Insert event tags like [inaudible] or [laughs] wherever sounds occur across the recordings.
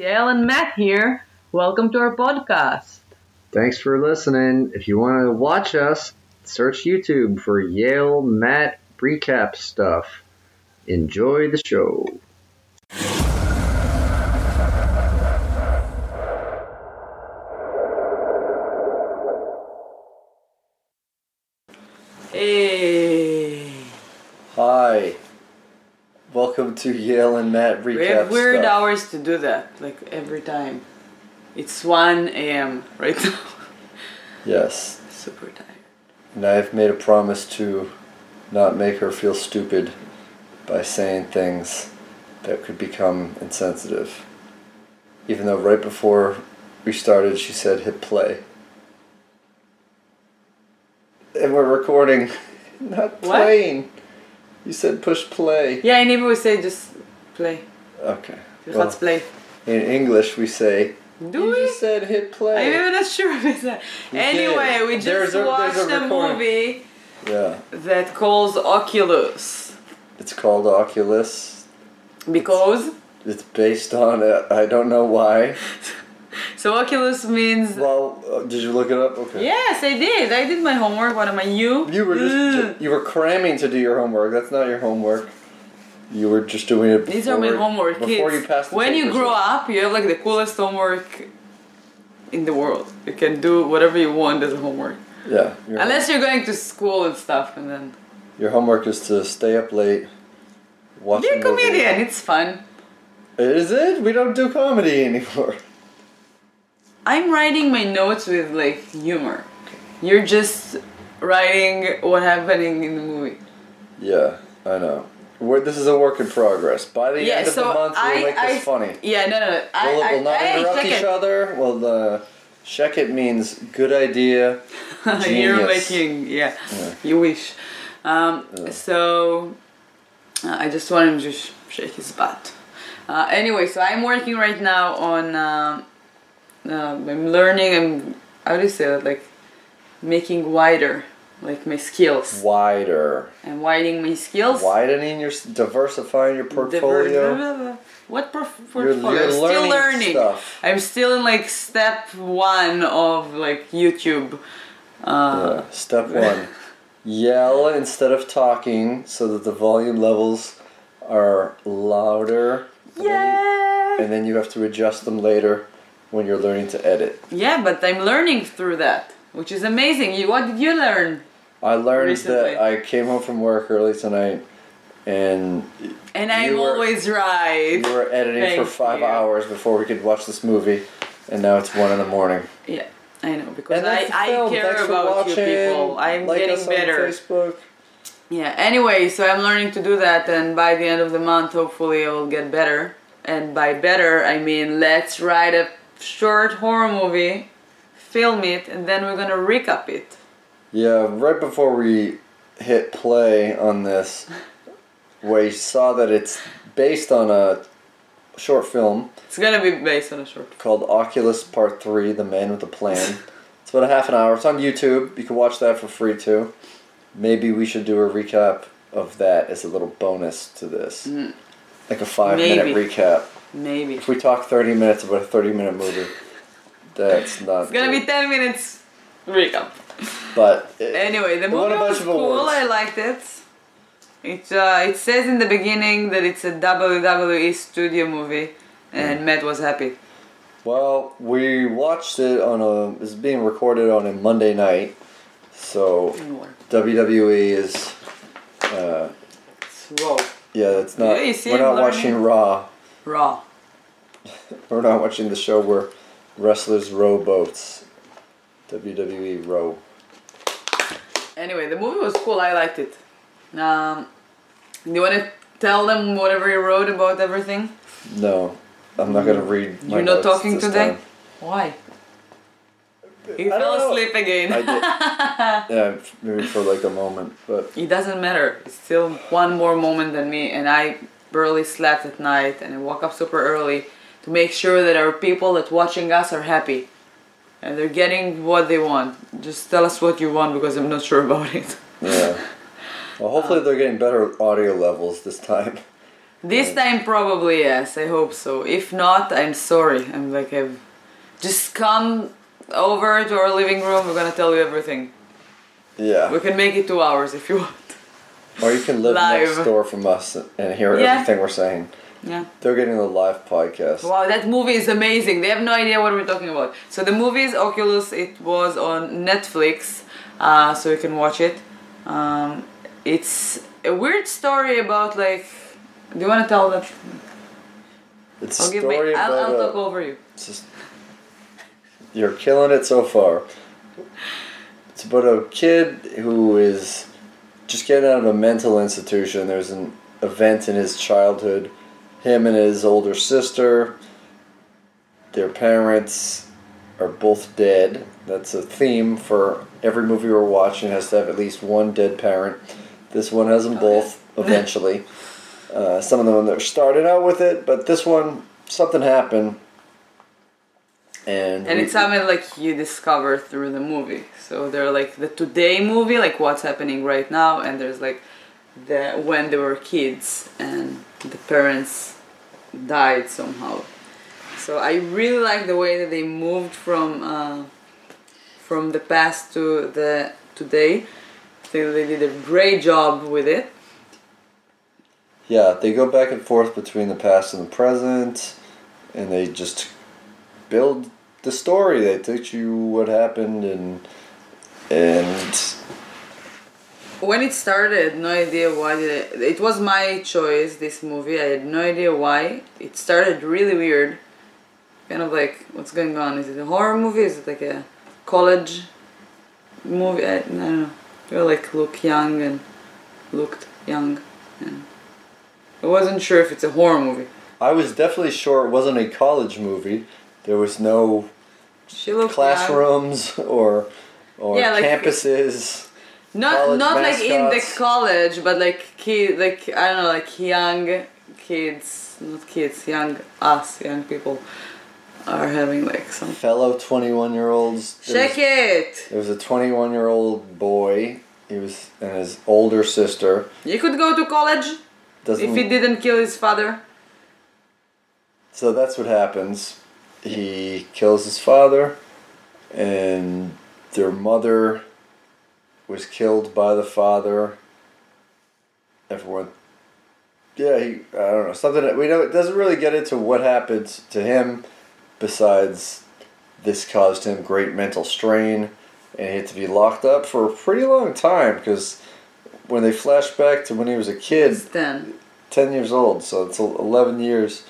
Yael and Matt here. Welcome to our podcast. Thanks for listening. If you want to watch us, search YouTube for Yael Matt recap stuff. Enjoy the show. To Yael and Matt recap We have weird stuff. hours to do that, like every time. It's 1 a.m. right now. Yes. Super tired. And I've made a promise to not make her feel stupid by saying things that could become insensitive. Even though right before we started she said hit play. And we're recording, [laughs] not What? You said push play. Yeah, in Hebrew we say just play. Okay. Just Well, let's play. in English we say Do you we? just said hit play. I'm even not sure if it's that. Anyway, did. we just There's watched a a, movie Yeah. that calls Oculus. It's called Oculus. Because? It's based on it. I don't know why. [laughs] So Oculus means. Well, uh, did you look it up? Okay. Yes, I did. I did my homework. What am I? You? You were just Ugh. you were cramming to do your homework. That's not your homework. You were just doing it. These are my homework before kids. you pass the when you grow up, you have like the coolest homework in the world. You can do whatever you want as a homework. Yeah. Your, Unless you're going to school and stuff, and then your homework is to stay up late. Watch be a comedian. It's fun. Is it? We don't do comedy anymore. [laughs] I'm writing my notes with like humor. You're just writing what happening in the movie. Yeah, I know. We're, this is a work in progress. By the Yeah, end of so the month, we'll I- make this I- funny. Yeah, no, no, no. I, We'll, we'll not interrupt each it. other. Well, uh, check it means good idea. [laughs] You're making, yeah, Yeah. you wish. Um, Yeah. So, uh, I just want him to sh- shake his butt. Uh, anyway, so I'm working right now on. Um, uh, I'm learning. I'm. How do you say that? Like making wider, like my skills. Wider. I'm widening my skills. Widening your, diversifying your portfolio. Diver- What You're- portfolio? you're I'm still learning learning. stuff. I'm still in like step one of like YouTube. Uh, Yeah. Step one. [laughs] Yell instead of talking so that the volume levels are louder. And yeah. and then you have to adjust them later when you're learning to edit. Yeah, but I'm learning through that, which is amazing. You, what did you learn? I learned Recently. that I came home from work early tonight and And I'm were- always right. we were editing for five you. hours before we could watch this movie, and now it's one in the morning. Yeah, I know because I, I care Thanks about you people. I'm like getting better. Facebook. Yeah. Anyway, so I'm learning to do that, and by the end of the month, hopefully, I will get better. And by better, I mean let's write a short horror movie, film it, and then we're gonna recap it. Yeah, right before we hit play on this, we saw that it's based on a short film It's gonna be based on a short. called Oculus Part 3 The Man with a Plan. [laughs] it's about a half an hour. It's on YouTube. You can watch that for free too. Maybe we should do a recap of that as a little bonus to this. Mm. Like a five Maybe. minute recap. Maybe. If we talk 30 minutes about a 30 minute movie, that's not. It's gonna be ten minutes recap. But it- Anyway, the movie was cool. I liked it. It uh, it says in the beginning that it's a WWE studio movie, and Matt was happy. Well, we watched it on a. It's being recorded on a Monday night, so WWE is. Uh, It's yeah, it's not. Yeah, we're not watching Raw. Raw. We're not watching the show where wrestlers row boats. WWE row. Anyway, the movie was cool. I liked it. Um, do you want to tell them whatever you wrote about everything? No, I'm not gonna read. You're not talking today? time. Why? He I fell asleep again. I did. [laughs] yeah, maybe for like a moment, but It doesn't matter. It's still one more moment than me, and I barely slept at night, and I woke up super early to make sure that our people that watching us are happy, and they're getting what they want. Just tell us what you want because I'm not sure [laughs] about it. yeah. Well, hopefully they're getting better audio levels this time. This time probably yes. I hope so. If not, I'm sorry. I'm like I've just come over to our living room. We're gonna tell you everything. Yeah. We can make it two hours if you want. Or you can live Live. next door from us and hear Yeah. everything we're saying. Yeah. They're getting the live podcast. Wow, that movie is amazing. They have no idea what we're talking about. So the movie is Oculus. It was on Netflix, uh, so you can watch it. Um, it's a weird story about like. Do you want to tell that? It's a I'll give my. I'll, I'll talk over you. Just, you're killing it so far. It's about a kid who is just getting out of a mental institution. There's an event in his childhood. Him and his older sister, their parents are both dead. That's a theme for every movie we're watching. Has to have at least one dead parent. This one has them Oh, both eventually. [laughs] Uh, some of them that started out with it, but this one something happened, and And we- it's something like you discover through the movie. So they're like the today movie, like what's happening right now, and there's like the when they were kids and the parents died somehow. So I really like the way that they moved from uh, from the past to the today. I think they did a great job with it. yeah, they go back and forth between the past and the present, and they just build the story. They teach you what happened and and when it started, no idea why it, it was my choice. This movie, I had no idea why. It started really weird, kind of like what's going on. Is it a horror movie? Is it like a college movie? I, I don't know. Were like look young and looked young, and I wasn't sure if it's a horror movie. I was definitely sure it wasn't a college movie. There was no She looked young. classrooms [laughs] or or Yeah, like- campuses. Not not like in the college, but like kid, like I don't know, like young kids, not kids, young us, young people are having like some. Fellow twenty-one year olds. Check it. There was a 21 year old boy. He was and his older sister. You could go to college Doesn't if he didn't kill his father. so that's what happens. He kills his father, and their mother was killed by the father. Everyone, yeah, he I don't know something that we know. It doesn't really get into what happened to him, besides this caused him great mental strain, and he had to be locked up for a pretty long time because when they flash back to when he was a kid, It's ten. 10 years old, so it's 11 years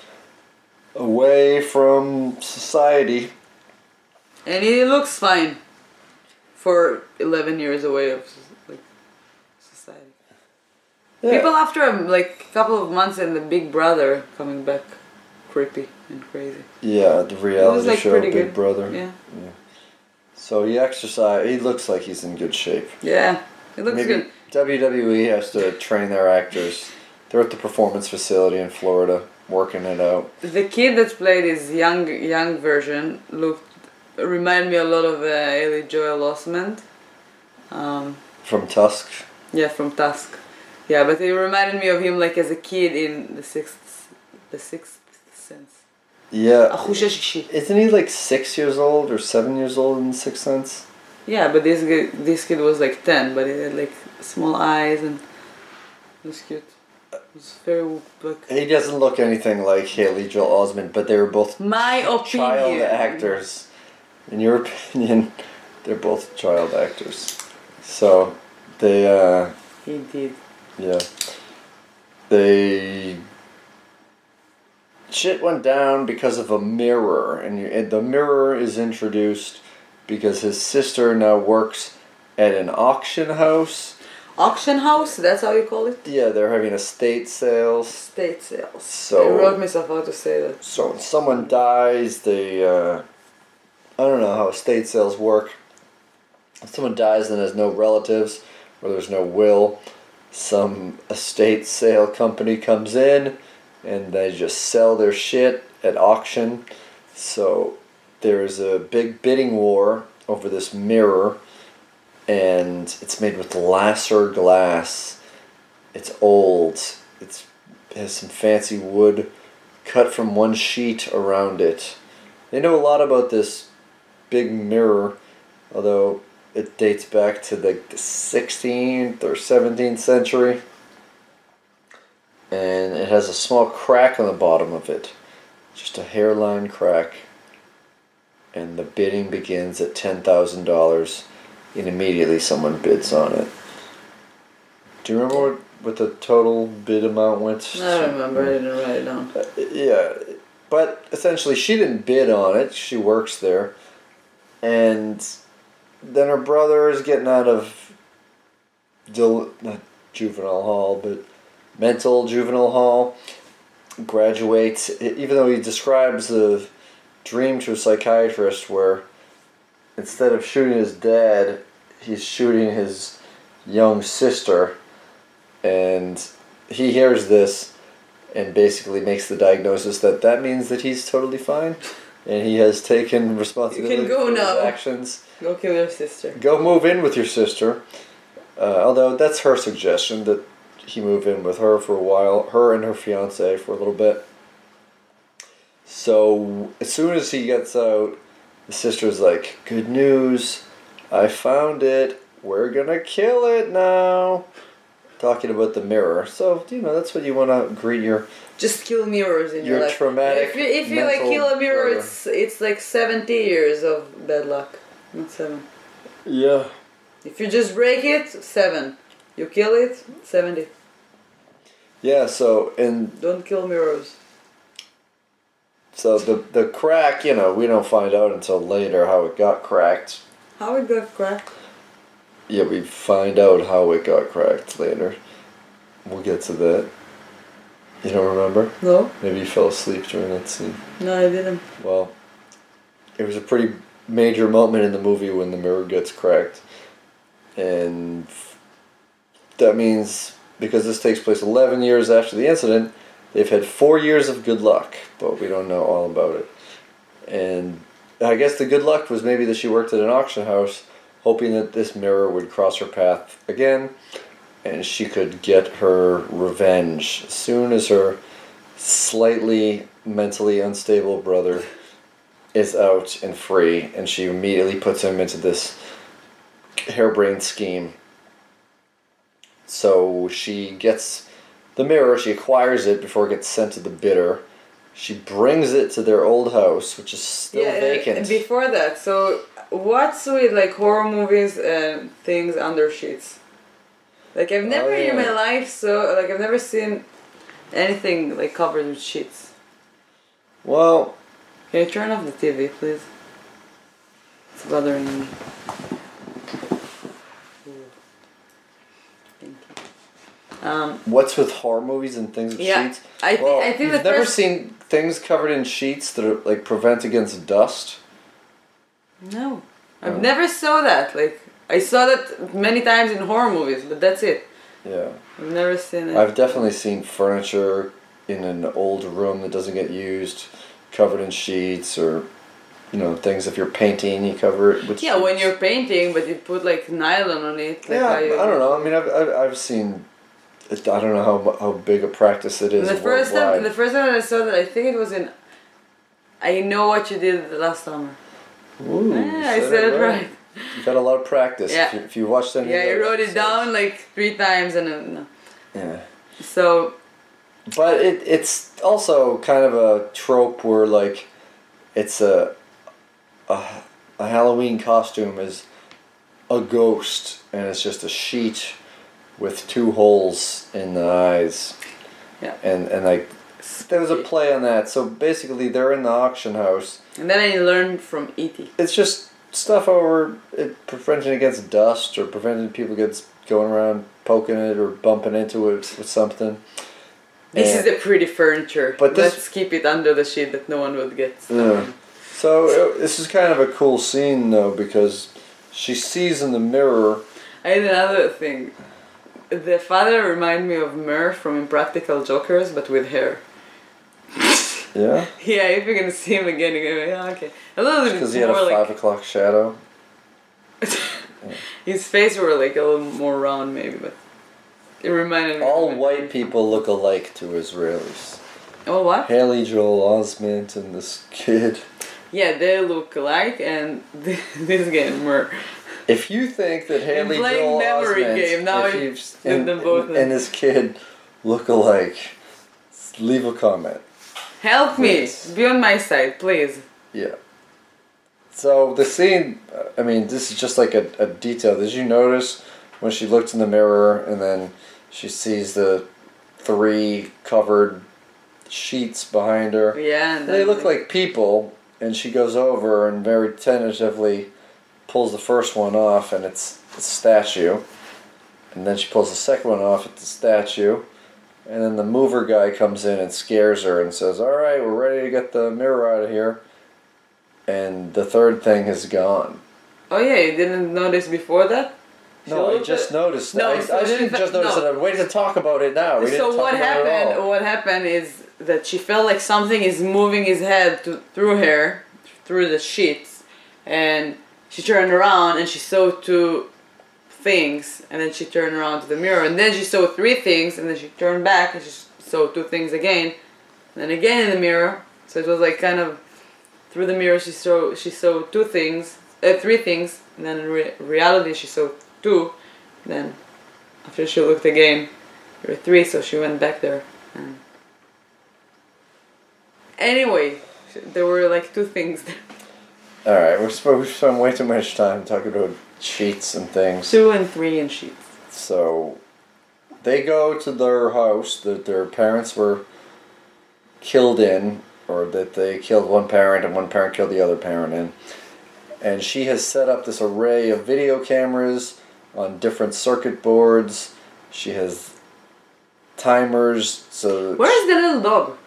away from society. And he looks fine for 11 years away of like society. Yeah. People after um, like a couple of months and the big brother coming back creepy and crazy. yeah, the reality like, show Big good. Brother. Yeah. So he exercise. He looks like he's in good shape. Yeah. It looks Maybe good. WWE has to train their actors. They're at the performance facility in Florida working it out. The kid that's played his young young version looked remind me a lot of uh, Joel Osment. Um, from Tusk. Yeah, from Tusk. Yeah, but it reminded me of him like as a kid in the sixth, the sixth sense. Yeah. Isn't he like six years old or seven years old in the Sixth Sense? Yeah, but this this kid was like ten, but he had like small eyes and it was cute. It was very like He doesn't look anything like Haley Joel Osment, but they were both my child opinion. actors. In your [laughs] opinion, they're both child actors. So they, uh, He did. yeah, they shit went down because of a mirror, and, you, and the mirror is introduced because his sister now works at an auction house. Auction house. That's how you call it. Yeah, they're having estate sales. State sales. So- I wrote myself how to say that. So when someone dies, they uh, I don't know how estate sales work. If someone dies and has no relatives or there's no will, some estate sale company comes in and they just sell their shit at auction. So there's a big bidding war over this mirror and it's made with lasser glass. It's old. It's has some fancy wood cut from one sheet around it. They know a lot about this big mirror, although it dates back to the 16th or 17th century. And it has a small crack on the bottom of it, just a hairline crack. And the bidding begins at $10,000, and immediately someone bids on it. Do you remember what, what the total bid amount went? I don't remember. I didn't write it down. Uh, yeah, but essentially, she didn't bid on it. She works there, and then her brother is getting out of del- not juvenile hall, but mental juvenile hall. Graduates, even though he describes the dream to a psychiatrist where instead of shooting his dad, he's shooting his young sister, and he hears this and basically makes the diagnosis that that means that he's totally fine and he has taken responsibility for his now. actions. Go kill your sister. Go move in with your sister. Uh, although that's her suggestion that he move in with her for a while, her and her fiance for a little bit. So as soon as he gets out, the sister's like, "Good news, I found it. We're gonna kill it now." Talking about the mirror, so you know that's what you want to greet your Just kill mirrors in your, Your life. traumatic If you, if you like kill a mirror, brother. it's it's like seventy years of bad luck, not seven. Um, yeah. If you just break it, seven. You kill it, seventy. Yeah, so and Don't kill mirrors. So the the crack, you know, we don't find out until later how it got cracked. How it got cracked? Yeah, we find out how it got cracked later. We'll get to that. You don't remember? No, Maybe you fell asleep during that scene. no, I didn't. Well, it was a pretty major moment in the movie when the mirror gets cracked. And that means, because this takes place 11 years after the incident, they've had four years of good luck, but we don't know all about it. And I guess the good luck was maybe that she worked at an auction house, hoping that this mirror would cross her path again, and she could get her revenge as soon as her slightly mentally unstable brother is out and free, and she immediately puts him into this harebrained scheme. So she gets the mirror, she acquires it before it gets sent to the bidder. She brings it to their old house, which is still yeah, vacant. and before that, so what's with like horror movies and things under sheets? Like I've oh, never Oh, in my life so like I've never seen anything like covered with sheets. well, Can you turn off the TV, please? It's bothering me. Thank you. Um, what's with horror movies and things with Yeah, sheets? I thi- well, I think you've never first- seen things covered in sheets that are like prevent against dust. no, I've never saw that. Like I saw that many times in horror movies, but that's it. Yeah. I've never seen it. I've definitely seen furniture in an old room that doesn't get used, covered in sheets or, you know, things. If you're painting, you cover it with. yeah, when you're painting, but you put like nylon on it. Like yeah, how I don't know. I mean, I've I've, I've seen. It- I don't know how how big a practice it is the first time, the first time I saw that, I think it was in. I know what you did the last summer. Ooh, you yeah, I said it right. You've had a lot of practice. Yeah. If, you, if you watched any. Yeah, I wrote it down like three times and uh, no. Yeah. So But it it's also kind of a trope where like it's a a, a Halloween costume is a ghost and it's just a sheet with two holes in the eyes. Yeah. And and like there was a play on that. So basically they're in the auction house. and then I learned from E.T. It's just stuff over it preventing against dust or preventing people against going around poking it or bumping into it with something. This And- is the pretty furniture. But this- let's keep it under the sheet that no one would get. Yeah. So uh, this is kind of a cool scene though because she sees in the mirror. I had another thing. The father reminded me of Murph from Impractical Jokers, but with hair. Yeah, [laughs] Yeah, if you're gonna see him again, you're gonna be, yeah, okay. A little bit because he had a like five o'clock shadow. [laughs] his face were like a little more round, maybe, but It reminded me. All it. white people look alike to Israelis. Oh what? Haley Joel Osment and this kid. Yeah, they look alike, and [laughs] this game were. If you think that Haley Joel memory Osment game, now if you've- and, them both in. and this kid look alike, leave a comment. Help me! Be on my side, please. Yeah. So the scene, uh, I mean, this is just like a, a detail. Did you notice when she looked in the mirror and then she sees the three covered sheets behind her? Yeah, and They look like people, and she goes over and very tentatively pulls the first one off, and it's a statue. And then she pulls the second one off it's a statue. And then the mover guy comes in and scares her and says, All right, we're ready to get the mirror out of here. And the third thing is gone. Oh yeah, you didn't notice before that? No, I just at- noticed. No, I, so I didn't just notice no. it. I'm waiting to talk about it now. We didn't so what happened? What happened is that she felt like something is moving his head to, through her, through the sheets, and she turned around and she saw two things, and then she turned around to the mirror, and then she saw three things, and then she turned back and she saw two things again, and then again in the mirror. So it was like kind of through the mirror she saw she saw two things, uh, three things, and then in re- reality she saw two. Then after she looked again, there were three, so she went back there. And anyway, there were like two things there. All right, we're supposed we spent way too much time talking about sheets and things. Two and three and sheets. So they go to their house that their parents were killed in, or that they killed one parent and one parent killed the other parent in. And she has set up this array of video cameras on different circuit boards. She has timers. So Where is the little dog?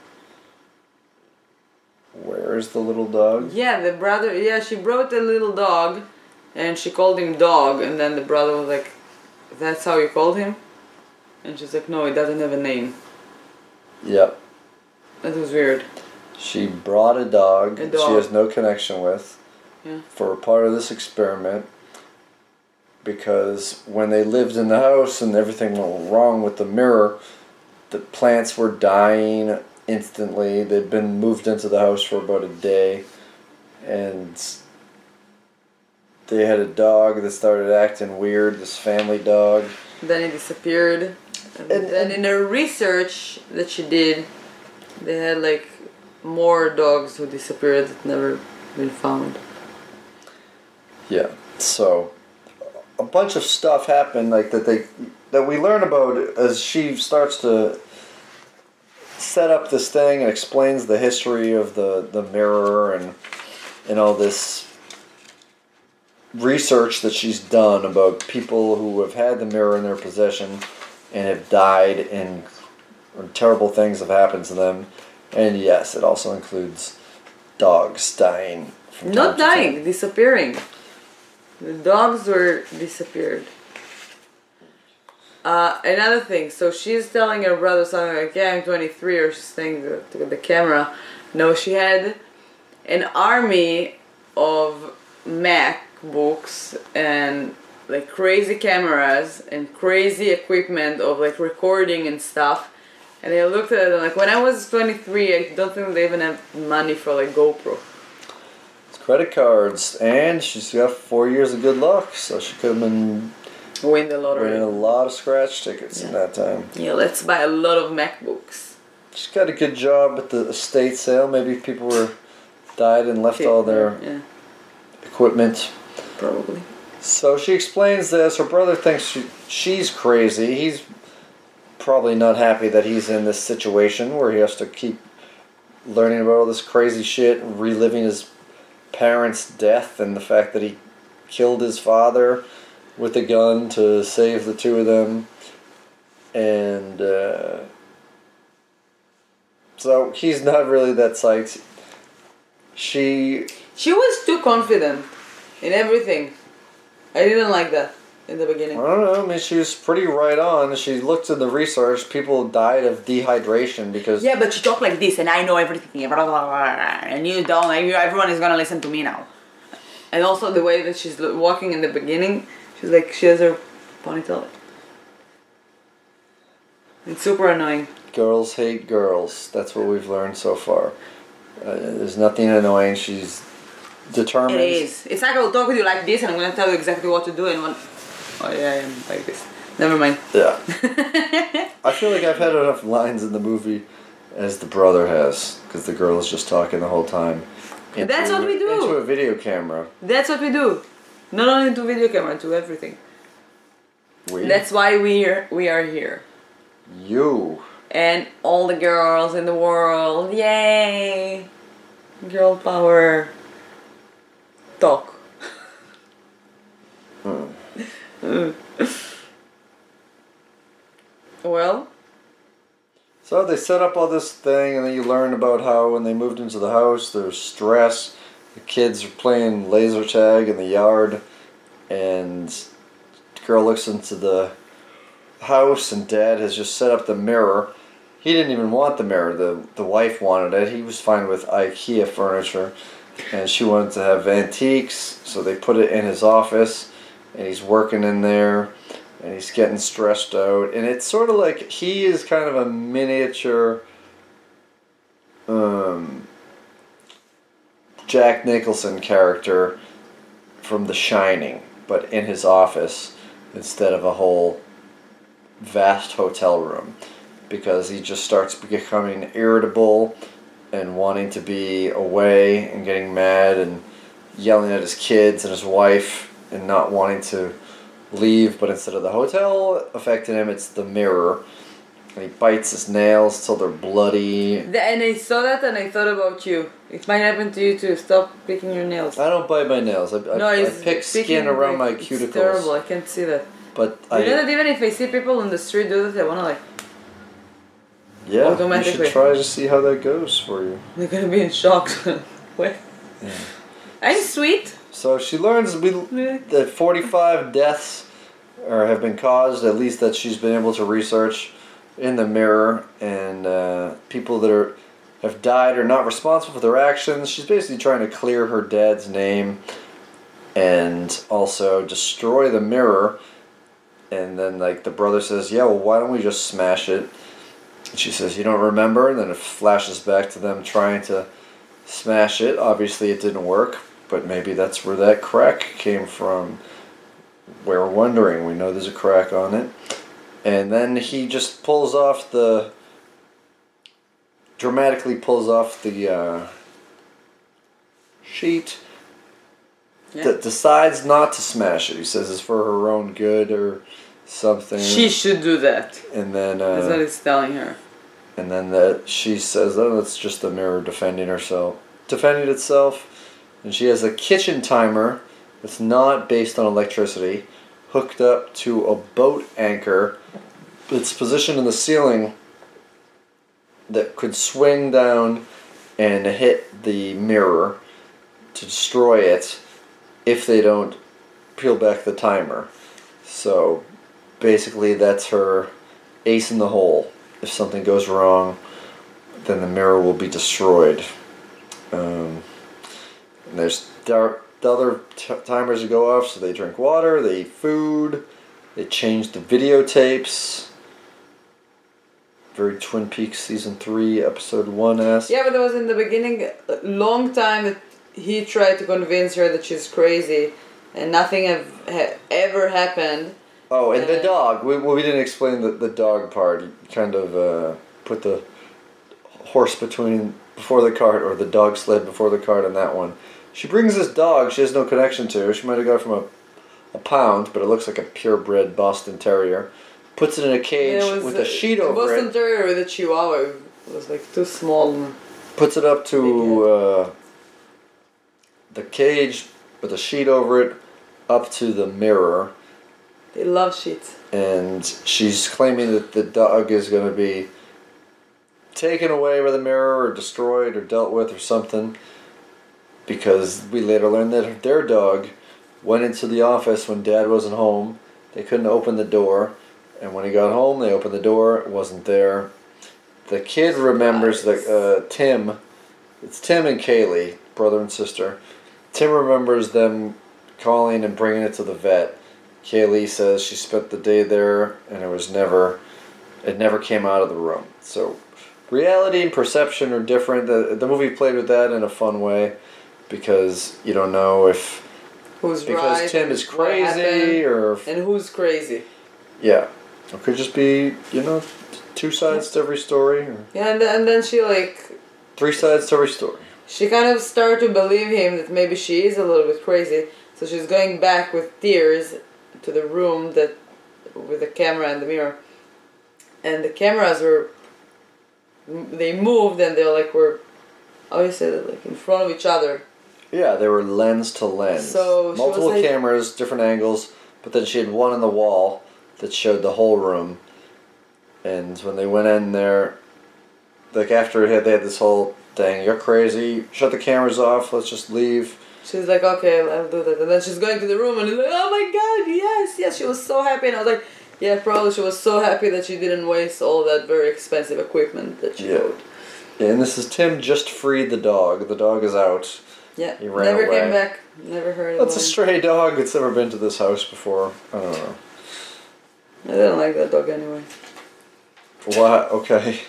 Where's the little dog? Yeah, the brother. Yeah, she brought the little dog, and she called him dog, and then the brother was like, "That's how you called him," and she's like, "No, it doesn't have a name." Yep. That was weird. She brought a dog, A that she has no connection with Yeah. for part of this experiment because when they lived in the house and everything went wrong with the mirror, the plants were dying instantly. They'd been moved into the house for about a day and they had a dog that started acting weird, this family dog. Then it disappeared. And, And- then in the research that she did, they had like more dogs who disappeared that never been found. Yeah. So a bunch of stuff happened like that they that we learn about as she starts to set up this thing and explains the history of the the mirror and and all this research that she's done about people who have had the mirror in their possession and have died and terrible things have happened to them and yes it also includes dogs dying Not dying, disappearing. The dogs were disappeared. Uh, another thing, so she's telling her brother something like, "Yeah, I'm 23," or she's saying to, to the camera. No, she had an army of MacBooks and like crazy cameras and crazy equipment of like recording and stuff. And I looked at it like when I was 23, I don't think they even have money for like GoPro. It's credit cards, and she's got four years of good luck, so she could have been Win the lottery. winning a lot of scratch tickets in that time. Yeah, let's buy a lot of MacBooks. She's got a good job at the estate sale. Maybe people were died and left all their yeah, equipment. probably. So she explains this. Her brother thinks she, she's crazy. He's probably not happy that he's in this situation where he has to keep learning about all this crazy shit, reliving his parents' death and the fact that he killed his father with a gun to save the two of them. And uh, so he's not really that psyched. She She was too confident in everything. I didn't like that in the beginning. I don't know. I mean, she was pretty right on. She looked at the research. People died of dehydration because Yeah, but she talked like this, and I know everything, blah, blah, blah, blah, and you don't. Like, you- everyone is gonna listen to me now. And also the way that she's walking in the beginning, she's like she has her ponytail. It's super annoying. Girls hate girls. That's what we've learned so far. Uh, there's nothing annoying. She's determined. It is. It's like I'll talk with you like this and I'm gonna tell you exactly what to do and when. Oh yeah, I'm like this. Never mind. Yeah. [laughs] I feel like I've had enough lines in the movie as the brother has, because the girl is just talking the whole time. into- That's what we do. Into a video camera. That's what we do. Not only to video camera, to everything. We. That's why we're we are here. you. And all the girls in the world, yay! Girl power. Talk. Hmm. [laughs] well, So they set up all this thing, and then you learn about how when they moved into the house, there's stress. The kids are playing laser tag in the yard, and the girl looks into the house, and dad has just set up the mirror. He didn't even want the mirror. The the wife wanted it. He was fine with IKEA furniture, and she wanted to have antiques, so they put it in his office, and he's working in there and he's getting stressed out and it's sort of like he is kind of a miniature um, jack nicholson character from the shining but in his office instead of a whole vast hotel room because he just starts becoming irritable and wanting to be away and getting mad and yelling at his kids and his wife and not wanting to leave, but instead of the hotel affecting him, it's the mirror. And he bites his nails till they're bloody. and I saw that and I thought about you. It might happen to you too. Stop picking your nails. I don't bite my nails. I, I, no, I it's pick skin around my It's cuticles. terrible. I can't see that. But you know that even if I see people in the street do that, I wanna like yeah, you automatically. should try to see how that goes for you. they're gonna be in shock. [laughs] what? I'm sweet. So she learns we that 45 deaths or have been caused, at least that she's been able to research in the mirror, and uh, people that are have died are not responsible for their actions. She's basically trying to clear her dad's name and also destroy the mirror. And then, like, the brother says, Yeah, well, why don't we just smash it? And she says, You don't remember? And then it flashes back to them trying to smash it. Obviously, it didn't work, but maybe that's where that crack came from. We're wondering. We know there's a crack on it. And then he just pulls off the. dramatically pulls off the uh, sheet. Yeah. That decides not to smash it. He says it's for her own good or something. She should do that. and then That's what uh, it's telling her. and then that she says, "Oh, that's just the mirror defending herself, defending itself." And she has a kitchen timer that's not based on electricity, hooked up to a boat anchor. It's positioned in the ceiling that could swing down and hit the mirror to destroy it if they don't peel back the timer. So basically, that's her ace in the hole. If something goes wrong, then the mirror will be destroyed. Um, there's dark, the other t- timers that go off, so they drink water, they eat food, they change the videotapes. Very Twin Peaks season three, episode one esque. Yeah, but there was in the beginning a long time that he tried to convince her that she's crazy, and nothing have, ha- ever happened. Oh, and the Uh, dog. We, well, we didn't explain the, the dog part. You kind of uh, put the horse between before the cart, or the dog sled before the cart on that one. She brings this dog she has no connection to. She might have got it from a, a pound, but it looks like a purebred Boston Terrier. Puts it in a cage was, with uh, a sheet over Boston it. Boston Terrier with a Chihuahua it was like too small. Puts it up to uh, the cage with a sheet over it, up to the mirror. They love sheets. and she's claiming that the dog is going to be taken away by the mirror or destroyed or dealt with or something because we later learned that their dog went into the office when dad wasn't home. They couldn't open the door and when he got home they opened the door. It wasn't there. The kid remembers that uh, tim. It's tim and kaylie brother and sister. Tim remembers them calling and bringing it to the vet. Kaylie says she spent the day there and it was never It never came out of the room. So reality and perception are different. The the movie played with that in a fun way because you don't know if Who's because right? Tim is happened, crazy or if, and who's crazy? yeah. It could just be, you know, two sides to every story or Yeah, and then, and then she like three sides to every story. she kind of started to believe him that maybe she is a little bit crazy. So she's going back with tears to the room that with the camera and the mirror, and the cameras were they moved and they're like were how do you say that like in front of each other. Yeah, they were lens to lens. So multiple like- cameras, different angles, but then she had one on the wall that showed the whole room. And when they went in there, like after they had, they had this whole thing, you're crazy, shut the cameras off, let's just leave. She's like, okay, I'll do that. And then she's going to the room and he's like, oh my god, yes, yes. She was so happy. And I was like, yeah, probably she was so happy that she didn't waste all that very expensive equipment that she Yeah. bought. And this is Tim just freed the dog. The dog is out. Yeah, He ran never away. came back. Never heard of it. That's a stray dog. It's never been to this house before. I don't know. I didn't like that dog anyway. What? Okay.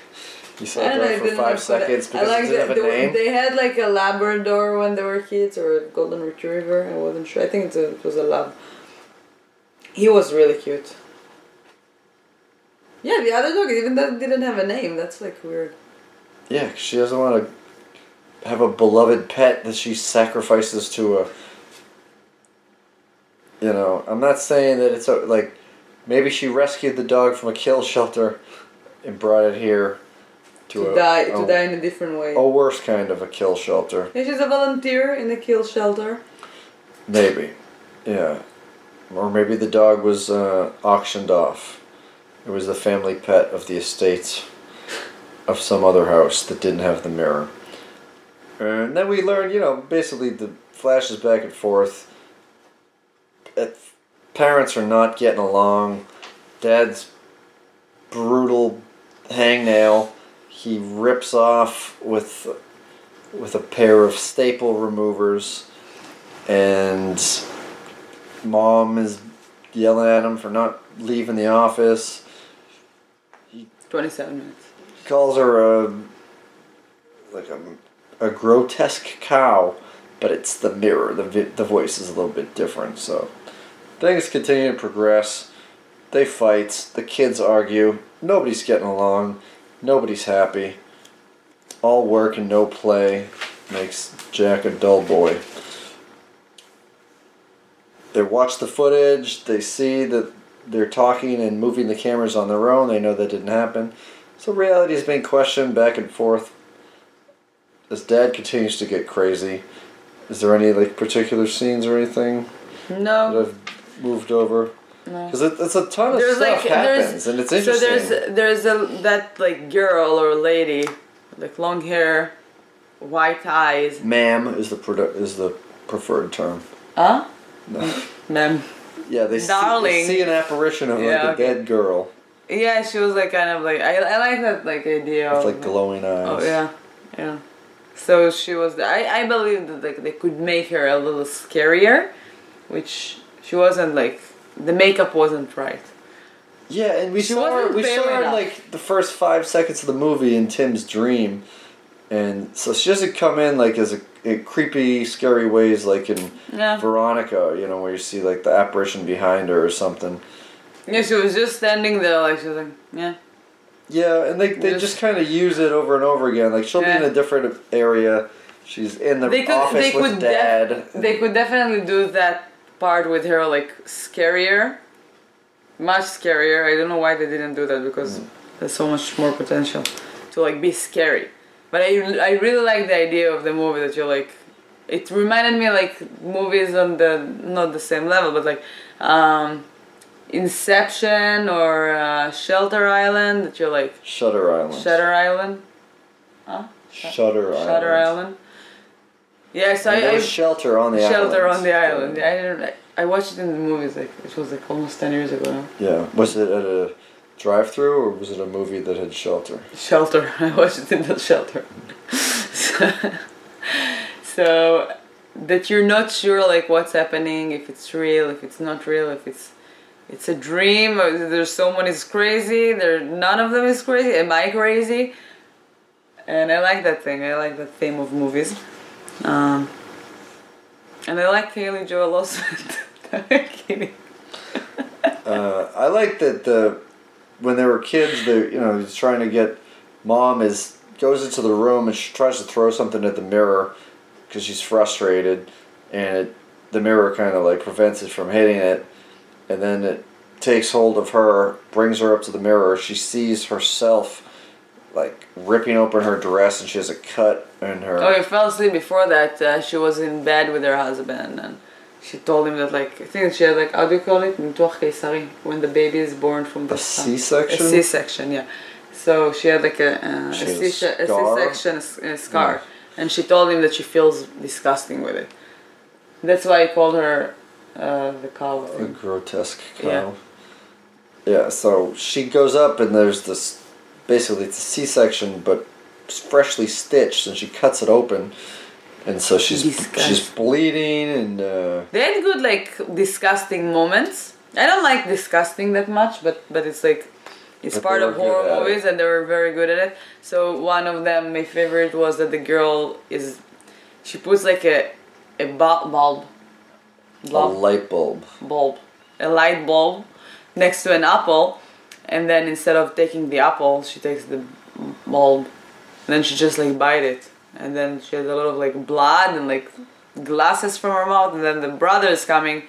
You saw I it for five seconds I because like it didn't have a name. they had like a Labrador when they were kids or a Golden Retriever. I wasn't sure. I think it's a, it was a Lab. He was really cute. Yeah, the other dog even that didn't have a name. That's like weird. Yeah, she doesn't want to have a beloved pet that she sacrifices to a. You know, I'm not saying that it's a, like, maybe she rescued the dog from a kill shelter, and brought it here, to, To, a, die a, to die in a different way. a worse kind of a kill shelter. Yeah, she's a volunteer in the kill shelter. Maybe, yeah, or maybe the dog was uh, auctioned off. It was the family pet of the estate of some other house that didn't have the mirror. And then we learn, you know, basically the flashes back and forth. Parents are not getting along. Dad's brutal hangnail. He rips off with with a pair of staple removers, and mom is yelling at him for not leaving the office. Twenty-seven minutes. calls her a like a, a grotesque cow, but it's the mirror. The vi- the voice is a little bit different. So things continue to progress. They fight. The kids argue. Nobody's getting along. Nobody's happy. All work and no play makes Jack a dull boy. They watch the footage. They see that they're talking and moving the cameras on their own. They know that didn't happen. So reality is being questioned back and forth. As Dad continues to get crazy, is there any like particular scenes or anything that No, have moved over? no. Because it, it's a ton of There's stuff like happens, there's and it's interesting. so there's there's a that like girl or lady, like long hair, white eyes. Ma'am is the produ- is the preferred term. Huh? No. Ma'am. Yeah, they see, they see an apparition of like a okay. dead girl Yeah, she was like kind of like I, I like that like idea with of like glowing oh, eyes. oh yeah yeah. So she was I I believe that like they could make her a little scarier, which she wasn't like the makeup wasn't right. Yeah, and we She saw her, we saw her enough. like the first five seconds of the movie in Tim's dream, and so she doesn't come in like as a, in creepy, scary ways like in Yeah. Veronica, you know, where you see like the apparition behind her or something. Yeah, she was just standing there like she was like yeah. Yeah, and they they Just- just kind of use it over and over again. Like she'll be in a different area. She's in the They could office they with could dad. def- they could definitely do that part with her like scarier. Much scarier. I don't know why they didn't do that because Mm. there's so much more potential to like be scary. But I I really like the idea of the movie that you're like it reminded me like movies on the not the same level but like um Inception or uh, Shelter Island that you're like Shutter Island. Shutter Island. Huh? Shutter Island. Shutter Island. Yes, And I, I shelter on the Island. shelter island. on the island. I didn't. I, watched it in the movies. Like it was like almost ten years ago. Now. Yeah. Was it at a drive-through or was it a movie that had shelter? Shelter. [laughs] I watched it in the shelter. [laughs] so that you're not sure like what's happening, if it's real, if it's not real, if it's it's a dream. There's someone is crazy. There, none of them is crazy. Am I crazy? And I like that thing. I like the theme of movies. Um, and I like Haley Joel Osment. [laughs] [laughs] Uh, I like that the when they were kids, they you know he's trying to get mom is goes into the room and she tries to throw something at the mirror because she's frustrated, and it, the mirror kind of like prevents it from hitting it, and then it takes hold of her, brings her up to the mirror. She sees herself like ripping open her dress, and she has a cut in her. Oh, you fell asleep before that. Uh, she was in bed with her husband, and she told him that like I think she had like how do you call it when the baby is born from the a C section. A C section, yeah. So she had like a a C-section a, a scar, yeah. and she told him that she feels disgusting with it. That's why I called her uh, the cow. a grotesque cow. Yeah. Yeah. so she goes up and there's this basically it's a C-section but freshly stitched and she cuts it open and so she's Disgust. she's bleeding and uh, They had good like disgusting moments. I don't like disgusting that much, but but it's like it's part of horror at it. movies, and they were very good at it. So one of them, my favorite, was that the girl is she puts like a a bu- bulb, a light bulb. bulb, a light bulb next to an apple, and then instead of taking the apple, she takes the bulb, and then she just like bite it, and then she has a lot of like blood and like glasses from her mouth, and then the brother is coming,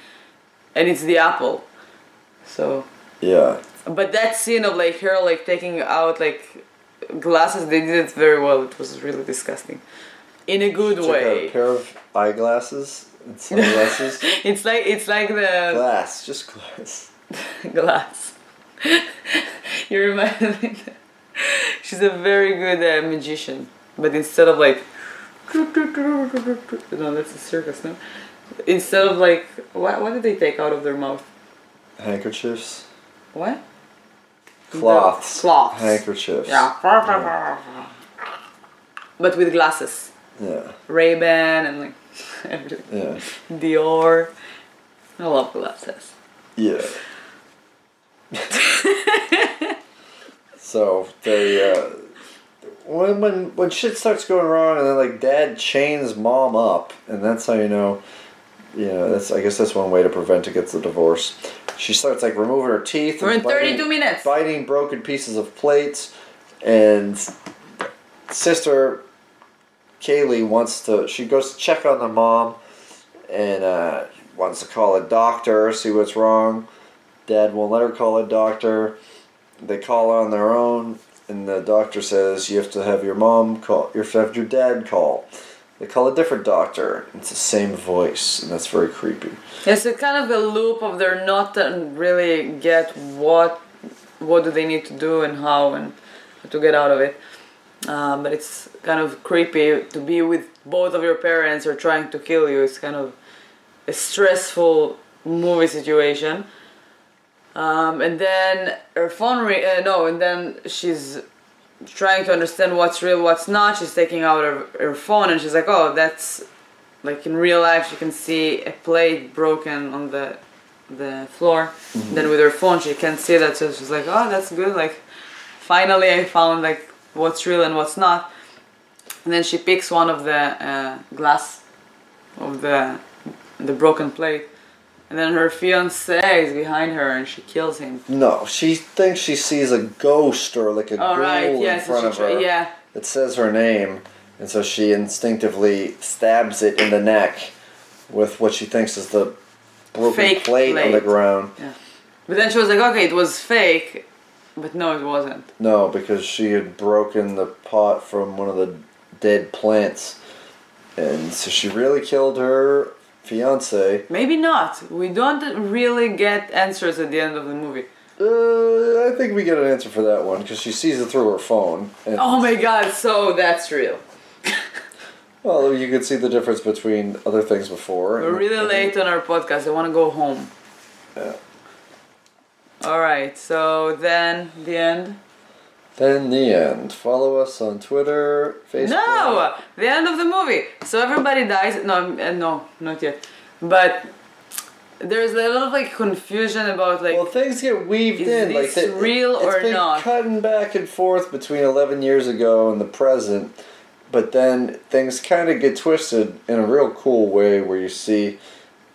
and it's the apple. So, Yeah. but that scene of like her like taking out like glasses, they did it very well. It was really disgusting, in a good out a pair of eyeglasses sunglasses. [laughs] It's like it's like the glass, just glass. [laughs] glass. [laughs] you remind me. She's a very good uh, magician, but instead of like, no, that's a circus, no. Instead of like, what what did they take out of their mouth? Handkerchiefs, What? cloths, Cloths. handkerchiefs. Yeah. But with glasses, Yeah. Ray Ban and like [laughs] everything. Yeah. Dior. I love glasses. Yeah. [laughs] so they uh, when when when shit starts going wrong and then like dad chains mom up and that's how you know you know that's I guess that's one way to prevent against the divorce. She starts like removing her teeth. We're and in 32 minutes. Biting broken pieces of plates, and sister Kaylie wants to. She goes to check on the mom, and uh, wants to call a doctor, see what's wrong. Dad won't let her call a doctor. They call on their own, and the doctor says you have to have your mom call. You have to have your dad call. They call a different doctor. It's the same voice, and that's very creepy. It's a kind of a loop of they're not to really get what what do they need to do and how and to get out of it. Um, but it's kind of creepy to be with both of your parents or trying to kill you. It's kind of a stressful movie situation. Um, and then her phone re- uh, no, and then she's trying to understand what's real, what's not. She's taking out her, her phone and she's like, oh, that's like in real life she can see a plate broken on the the floor then with her phone she can't see that so she's like oh that's good like finally i found like what's real and what's not and then she picks one of the uh, glass of the the broken plate and then her fiance is behind her and she kills him No, she thinks she sees a ghost or like a all ghoul right in yes front of her. yeah It says her name, and so she instinctively stabs it in the neck with what she thinks is the broken Fake plate, on the plate. ground. but then she was like okay it was fake but no it wasn't No, because she had broken the pot from one of the dead plants, and so she really killed her fiance. maybe not we don't really get answers at the end of the movie Uh, I think we get an answer for that one because she sees it through her phone. And, Oh my god, so that's real. [laughs] Well, you could see the difference between other things before. We're really late on our podcast. I want to go home. Yeah. Alright, so then the end. Then the end. Follow us on Twitter, Facebook. No! The end of the movie. So everybody dies. No, uh, no, not yet. But there's a lot of like confusion about like Well, things get weaved Is in. like this they- real it's or been not? Cutting back and forth between eleven years ago and the present, but then things kind of get twisted in a real cool way, where you see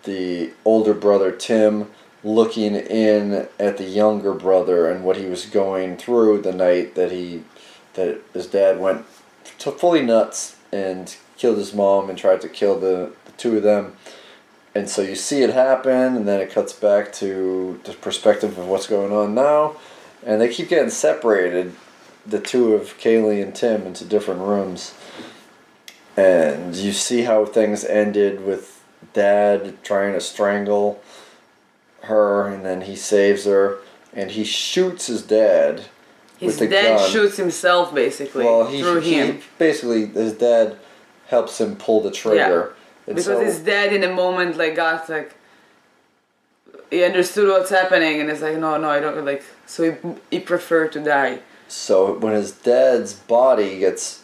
the older brother Tim looking in at the younger brother and what he was going through the night that he that his dad went to fully nuts and killed his mom and tried to kill the, the two of them. And so you see it happen and then it cuts back to the perspective of what's going on now. And they keep getting separated the two of kaylie and tim into different rooms. And you see how things ended with dad trying to strangle her and then he saves her and he shoots his dad his with dad gun. shoots himself basically well he, through he him basically his dad helps him pull the trigger And because so- his dad in a moment like got like he understood what's happening and it's like no no I don't like so he, he preferred to die So when his dad's body gets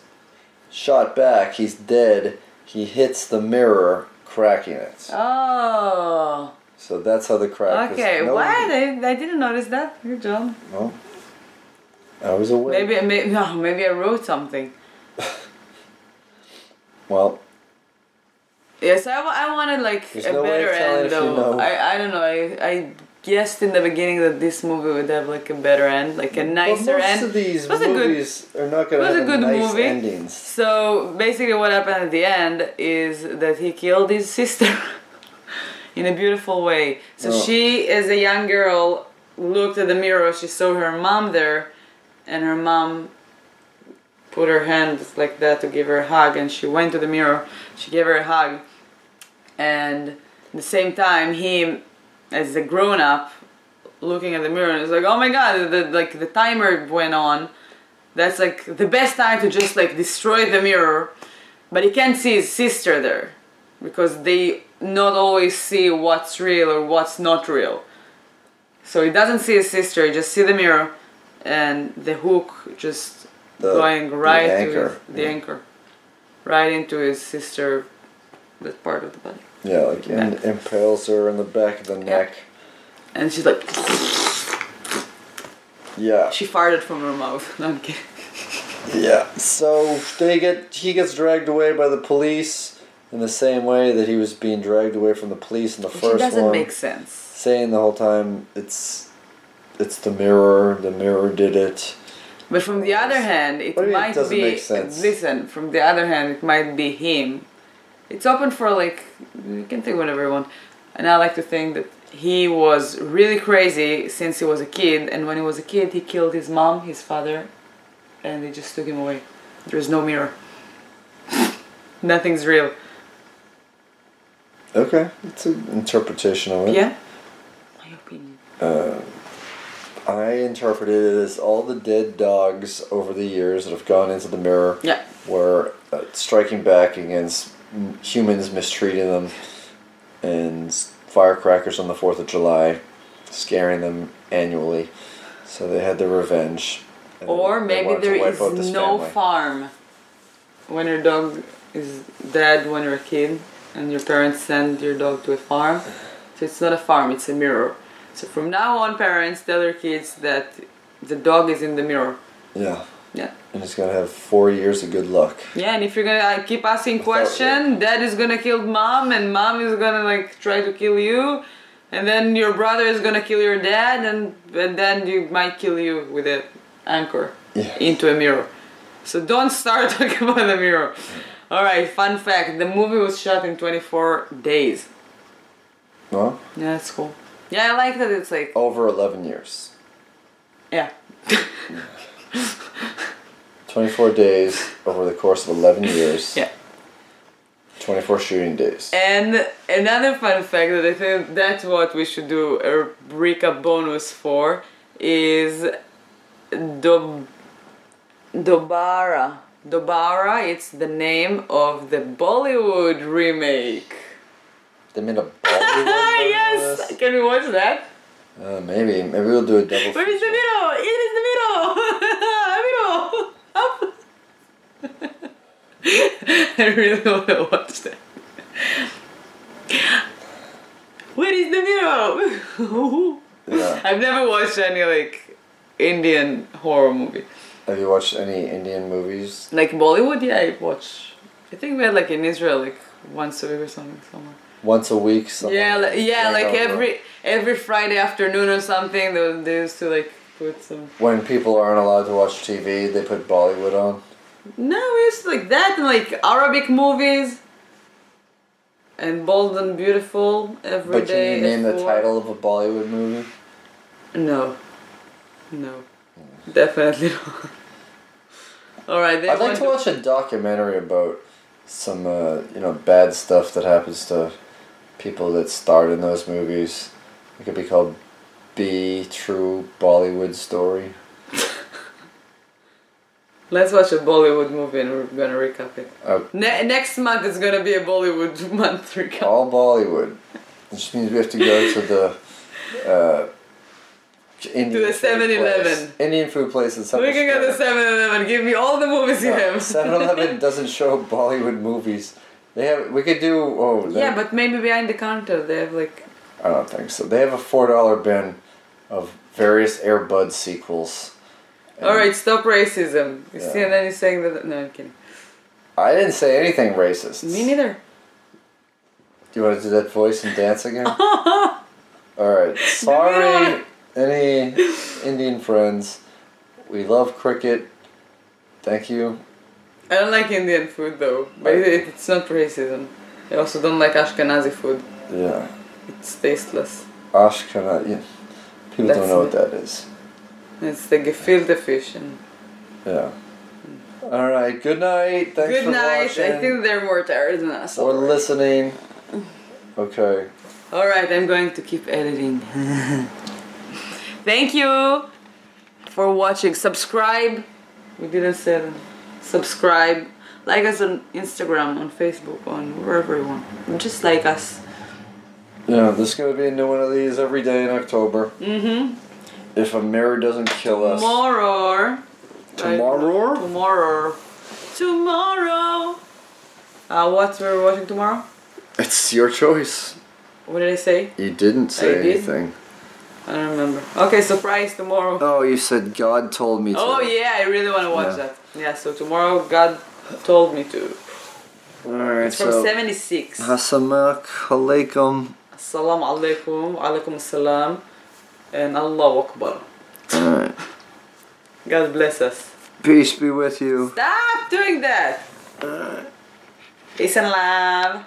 shot back, he's dead. He hits the mirror, cracking it. oh So that's how the crack. is- okay no- what they? I didn't notice that good job No. I was aware. maybe maybe [laughs] no maybe I wrote something [laughs] Well, Yes, I, I wanted like a no better end if you though. know. I, I don't know. I, I guessed in the beginning that this movie would have like a better end, like a but nicer most end. of these was a good- movies are not going to have a good nice movie. endings. So basically, what happened at the end is that he killed his sister [laughs] in a beautiful way. So Oh. she, as a young girl, looked at the mirror. She saw her mom there, and her mom put her hand like that to give her a hug. And she went to the mirror. She gave her a hug, and at the same time, he, as a grown up, looking at the mirror, and was like, "Oh my God!" The like the timer went on that's like the best time to just like destroy the mirror but he can't see his sister there because they not always see what's real or what's not real so he doesn't see his sister he just see the mirror and the hook just The- going the right to anchor, his, the yeah. anchor right into his sister that part of the body Yeah, like in, impales her in the back of the neck. and she's like Yeah. she farted from her mouth [laughs] no, I'm kidding Yeah. So they get he gets dragged away by the police in the same way that he was being dragged away from the police in the which first doesn't one. make sense saying the whole time it's it's the mirror, the mirror did it. But from the other hand, it mean it might be. make sense? Listen, from the other hand, it might be him. It's open for like you can think whatever you want, and I like to think that he was really crazy since he was a kid, and when he was a kid, he killed his mom, his father, and they just took him away. There's no mirror. [laughs] Nothing's real. Okay, it's an interpretation of it. Yeah. My opinion. Uh, I interpret it as all the dead dogs over the years that have gone into the mirror Yeah. were uh, striking back against m- humans mistreating them and firecrackers on the 4th of July scaring them annually. So they had their revenge. Or maybe there is no family. farm when your dog is dead when you're a kid and your parents send your dog to a farm. So it's not a farm, it's a mirror. So from now on, parents tell their kids that the dog is in the mirror. Yeah. Yeah. And it's to have four years of good luck. Yeah, and if you're gonna like, keep asking question, dad is gonna kill mom, and mom is gonna like try to kill you, and then your brother is gonna kill your dad, and and then you might kill you with an anchor Yeah. into a mirror. So don't start [laughs] talking about the mirror. All right, fun fact: the movie was shot in 24 days. Well, Yeah, that's cool. Yeah, I like that. It's like over 11 years. yeah. [laughs] 24 days over the course of 11 years. Yeah. 24 shooting days. And another fun fact that I think that's what we should do a recap bonus for is Dob- Dobaara. Dobaara, it's the name of the Bollywood remake. They made a Bollywood [laughs] yes! Can we watch that? Uh, maybe. Maybe we'll do a double Where is the middle? It is the mirror! [laughs] mirror! Up! [laughs] I really want to watch that. Where is the hero. Yeah. I've never watched any like Indian horror movie. Have you watched any Indian movies? Like Bollywood, yeah, I watch. I think we had like in Israel like once a week or something somewhere. Once a week? something Yeah, like, yeah, like every every Friday afternoon or something. They, they used to like put some. When people aren't allowed to watch TV, they put Bollywood on. No, we used to like that and like Arabic movies. And bold and beautiful every day. But can you name the title of a Bollywood movie? No, no, definitely not. All right, I'd like to watch a documentary about some, uh, you know, bad stuff that happens to people that starred in those movies. It could be called "Be True Bollywood Story." [laughs] Let's watch a Bollywood movie and we're gonna recap it. Uh, Ne- next month is gonna be a Bollywood [laughs] month recap. all Bollywood. Which means we have to go to the. Uh, Indian To the food 7-Eleven. Indian food place in We can go to 7 Eleven. Give me all the movies you have. 7-Eleven [laughs] doesn't show Bollywood movies. They have. We could do. Oh, they- Yeah, but maybe behind the counter they have like. I don't think so. They have a four dollar bin of various Air Bud sequels. Alright, stop racism. You see, Yeah. and then you're saying that. No, I'm kidding. I didn't say anything racist. Me neither. Do you want to do that voice and dance again? [laughs] All right. Sorry, any Indian friends. We love cricket. Thank you. I don't like Indian food though, but Right. it, it's not racism. I also don't like Ashkenazi food. Yeah. It's tasteless. Ashkenazi. Yeah. People don't know what that is. It's the gefilte fish. And Yeah. All right. Good night. Thanks Good for night. watching. I think they're more tired than us. or already. listening. Okay. Alright, I'm going to keep editing. [laughs] Thank you for watching. Subscribe. We didn't say that. Subscribe. Like us on Instagram, on Facebook, on wherever you want. Just like us. Yeah, there's gonna be a new one of these every day in October. Mm-hmm. If a mirror doesn't kill us. Tomorrow. Tomorrow? Tomorrow. Tomorrow. Uh, what we're watching tomorrow? It's your choice. What did I say? You didn't say I did. I don't remember. Okay, surprise tomorrow. Oh, you said God told me to. Oh yeah, I really want to watch Yeah. that. Yeah, so tomorrow God told me to. Alright, It's from so. 76. Assalamu alaikum. Assalamu alaikum, alaikum assalam, and Allah Akbar. Alright. God bless us. Peace be with you. Stop doing that! Peace and love.